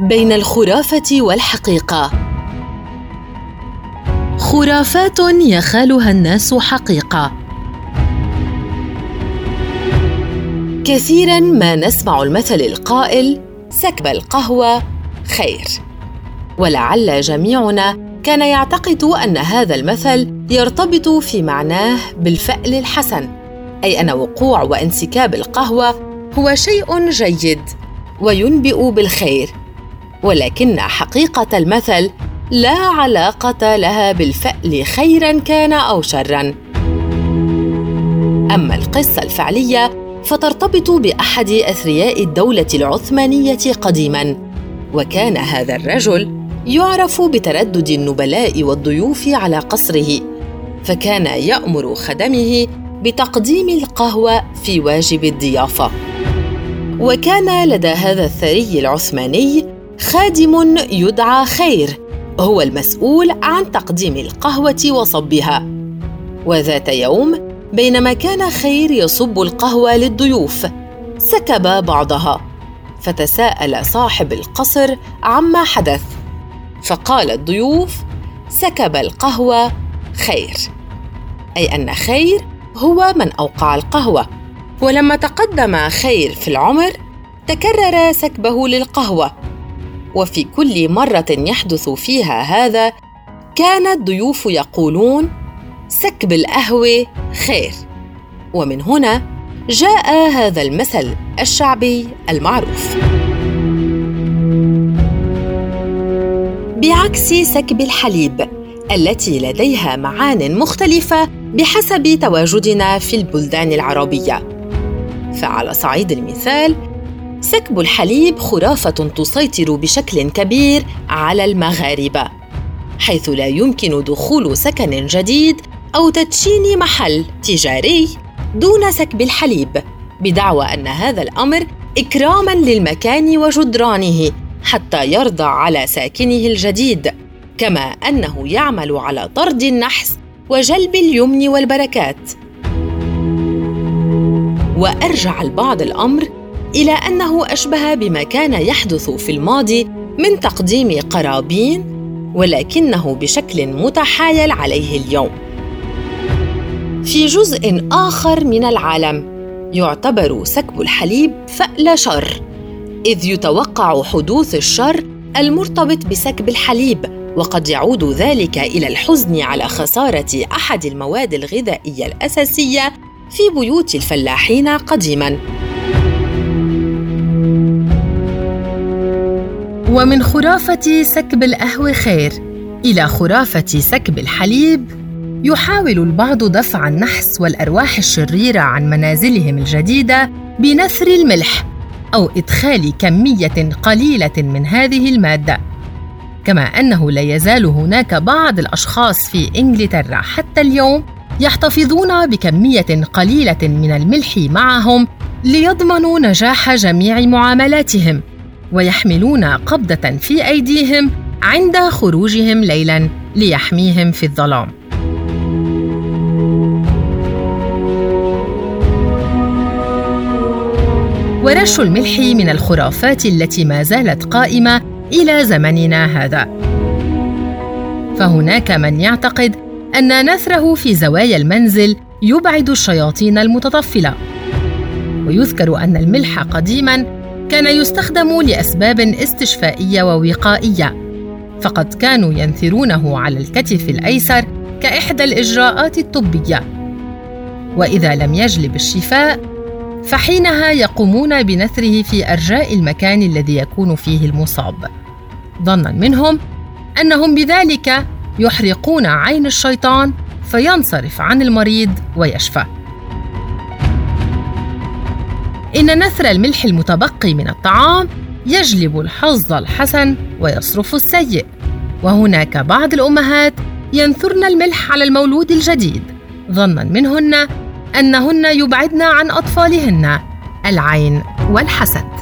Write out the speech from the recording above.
بين الخرافة والحقيقة. خرافات يخالها الناس حقيقة. كثيرا ما نسمع المثل القائل سكب القهوة خير ولعل جميعنا كان يعتقد أن هذا المثل يرتبط في معناه بالفأل الحسن. أي أن وقوع وانسكاب القهوة هو شيء جيد وينبئ بالخير. ولكن حقيقة المثل لا علاقة لها بالفأل خيرا كان أو شرا. أما القصة الفعلية فترتبط بأحد أثرياء الدولة العثمانية قديما وكان هذا الرجل يعرف بتردد النبلاء والضيوف على قصره فكان يأمر خدمه بتقديم القهوة في واجب الضيافة. وكان لدى هذا الثري العثماني خادم يدعى خير هو المسؤول عن تقديم القهوة وصبها. وذات يوم بينما كان خير يصب القهوة للضيوف سكب بعضها فتساءل صاحب القصر عما حدث. فقال الضيوف سكب القهوة خير. أي أن خير هو من أوقع القهوة. ولما تقدم خير في العمر تكرر سكبه للقهوة. وفي كل مرة يحدث فيها هذا كان الضيوف يقولون سكب القهوه خير. ومن هنا جاء هذا المثل الشعبي المعروف. بعكس سكب الحليب التي لديها معان مختلفة بحسب تواجدنا في البلدان العربية. فعلى صعيد المثال سكب الحليب خرافة تسيطر بشكل كبير على المغاربة حيث لا يمكن دخول سكن جديد أو تدشين محل تجاري دون سكب الحليب بدعوى أن هذا الأمر إكراما للمكان وجدرانه حتى يرضى على ساكنه الجديد كما أنه يعمل على طرد النحس وجلب اليمن والبركات. وأرجع البعض الأمر إلى أنه أشبه بما كان يحدث في الماضي من تقديم قرابين ولكنه بشكل متحايل عليه اليوم في جزء آخر من العالم يعتبر سكب الحليب فأل شر إذ يتوقع حدوث الشر المرتبط بسكب الحليب وقد يعود ذلك إلى الحزن على خسارة أحد المواد الغذائية الأساسية في بيوت الفلاحين قديماً. ومن خرافة سكب القهوة خير. إلى خرافة سكب الحليب يحاول البعض دفع النحس والأرواح الشريرة عن منازلهم الجديدة بنثر الملح أو إدخال كمية قليلة من هذه المادة. كما أنه لا يزال هناك بعض الأشخاص في إنجلترا حتى اليوم يحتفظون بكمية قليلة من الملح معهم ليضمنوا نجاح جميع معاملاتهم. ويحملون قبضة في أيديهم عند خروجهم ليلا ليحميهم في الظلام. ورش الملح من الخرافات التي ما زالت قائمة إلى زمننا هذا. فهناك من يعتقد أن نثره في زوايا المنزل يبعد الشياطين المتطفلة. ويذكر أن الملح قديما كان يستخدم لأسباب استشفائية ووقائية فقد كانوا ينثرونه على الكتف الأيسر كإحدى الإجراءات الطبية. وإذا لم يجلب الشفاء فحينها يقومون بنثره في أرجاء المكان الذي يكون فيه المصاب. ظنا منهم أنهم بذلك يحرقون عين الشيطان فينصرف عن المريض ويشفى. إن نثر الملح المتبقي من الطعام يجلب الحظ الحسن ويصرف السيء. وهناك بعض الأمهات ينثرن الملح على المولود الجديد. ظنا منهن أنهن يبعدن عن أطفالهن العين والحسد.